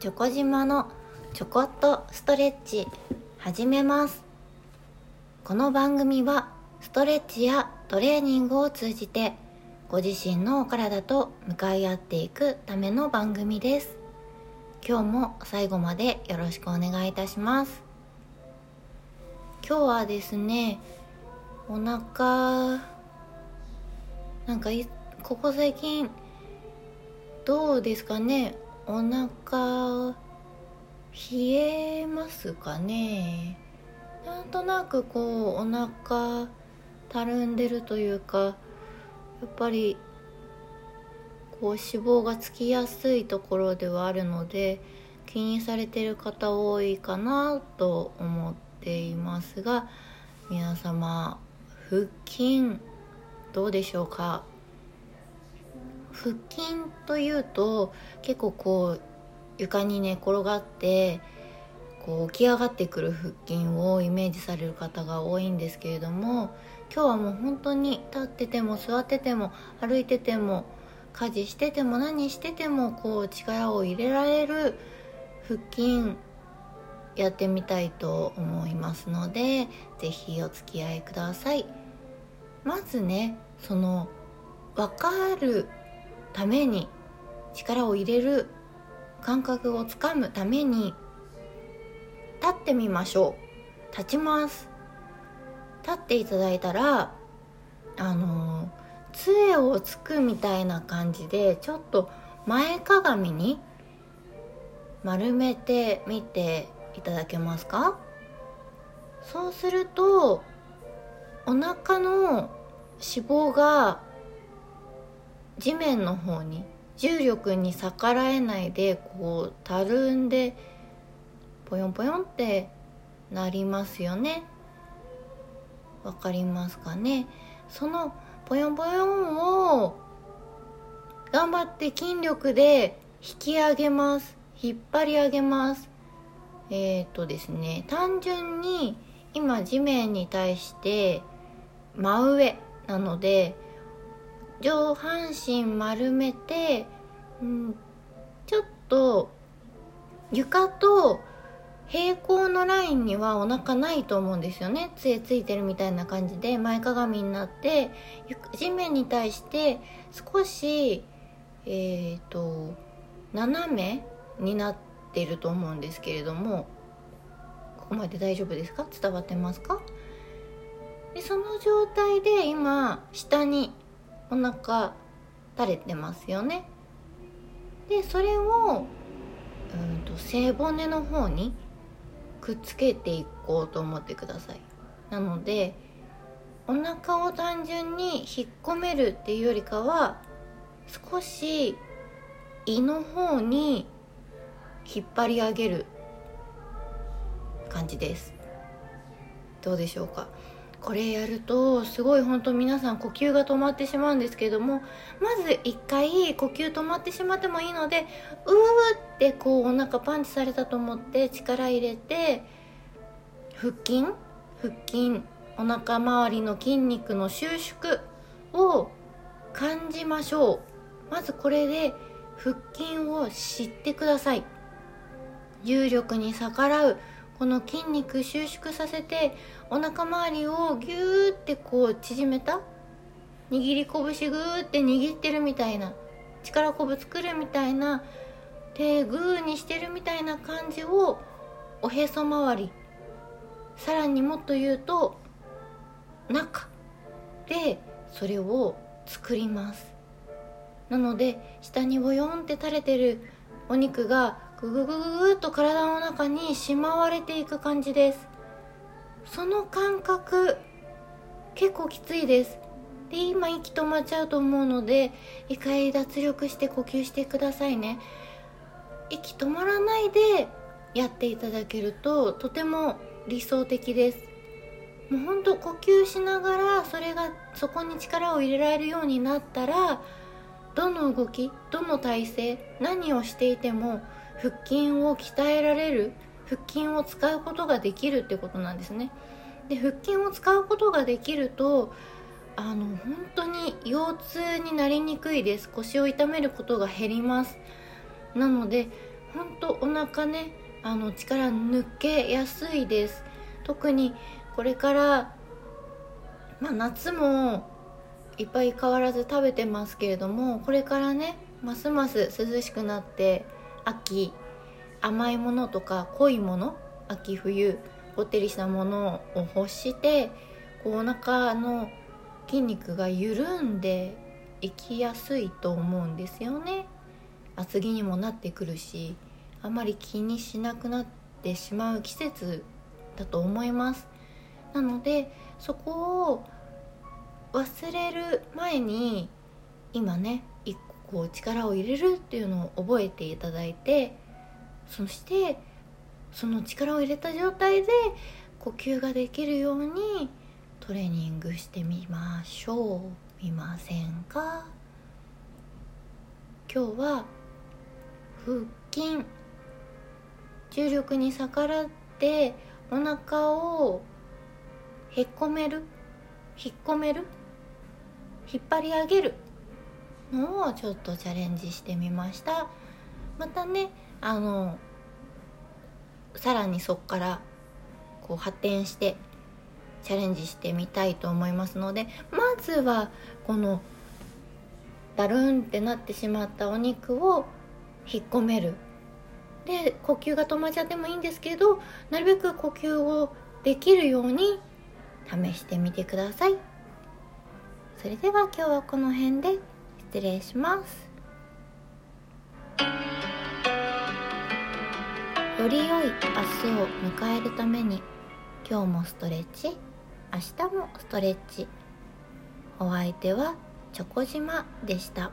チョコ島のちょこっとストレッチ始めます。この番組はストレッチやトレーニングを通じてご自身のお体と向かい合っていくための番組です。今日も最後までよろしくお願いいたします。今日はですねお腹なんかここ最近どうですかね？お腹冷えますかね。なんとなくこうお腹たるんでるというかやっぱりこう脂肪がつきやすいところではあるので気にされてる方多いかなと思っていますが皆様腹筋どうでしょうか？腹筋というと結構こう床に寝転がってこう起き上がってくる腹筋をイメージされる方が多いんですけれども今日はもう本当に立ってても座ってても歩いてても家事してても何しててもこう力を入れられる腹筋やってみたいと思いますので是非お付き合いください。まずねその分かるために力を入れる感覚をつかむために立ってみましょう。立ちます。立っていただいたらあの杖をつくみたいな感じでちょっと前かがみに丸めてみていただけますか？そうするとお腹の脂肪が地面の方に重力に逆らえないでこうたるんでポヨンポヨンってなりますよね。わかりますかね？そのポヨンポヨンを頑張って筋力で引き上げます。引っ張り上げます。えっ、ー、とですね単純に今地面に対して真上なので上半身丸めて、うん、ちょっと床と平行のラインにはお腹ないと思うんですよね。杖ついてるみたいな感じで前かがみになって地面に対して少しえっ、ー、と斜めになってると思うんですけれどもここまで大丈夫ですか？伝わってますか？でその状態で今下にお腹垂れてますよね。でそれをうんと背骨の方にくっつけていこうと思ってください。なのでお腹を単純に引っ込めるっていうよりかは少し胃の方に引っ張り上げる感じです。どうでしょうか？これやるとすごい本当皆さん呼吸が止まってしまうんですけどもまず一回呼吸止まってしまってもいいのでうーってこうお腹パンチされたと思って力入れて腹筋腹筋お腹周りの筋肉の収縮を感じましょう。まずこれで腹筋を知ってください。重力に逆らう。この筋肉収縮させてお腹周りをギューってこう縮めた？握り拳グーって握ってるみたいな力こぶ作るみたいな手グーにしてるみたいな感じをおへそ周りさらにもっと言うと中でそれを作ります。なので下にボヨンって垂れてるお肉がグググググっと体の中にしまわれていく感じです。その感覚結構きついです。で今息止まっちゃうと思うので一回脱力して呼吸してくださいね。息止まらないでやっていただけるととても理想的です。もうほんと呼吸しながらそれがそこに力を入れられるようになったらどの動きどの体勢何をしていても腹筋を鍛えられる腹筋を使うことができるってことなんですね。で腹筋を使うことができるとあの本当に腰痛になりにくいです。腰を痛めることが減ります。なのでほんとお腹ねあの力抜けやすいです。特にこれから、まあ、夏もいっぱい変わらず食べてますけれどもこれからねますます涼しくなって秋甘いものとか濃いもの秋冬こってりしたものを欲してこうお腹の筋肉が緩んでいきやすいと思うんですよね。厚着にもなってくるしあまり気にしなくなってしまう季節だと思います。なのでそこを忘れる前に今ね一個こう力を入れるっていうのを覚えていただいてそしてその力を入れた状態で呼吸ができるようにトレーニングしてみましょう。見ませんか？今日は腹筋。重力に逆らってお腹をへっこめる？引っ込める？引っ張り上げる？のをちょっとチャレンジしてみました。またねあのさらにそこからこう発展してチャレンジしてみたいと思いますのでまずはこのダルンってなってしまったお肉を引っ込める。で呼吸が止まっちゃってもいいんですけどなるべく呼吸をできるように試してみてください。それでは今日はこの辺で。失礼しますより良い明日を迎えるために今日もストレッチ明日もストレッチお相手はチョコ島でした。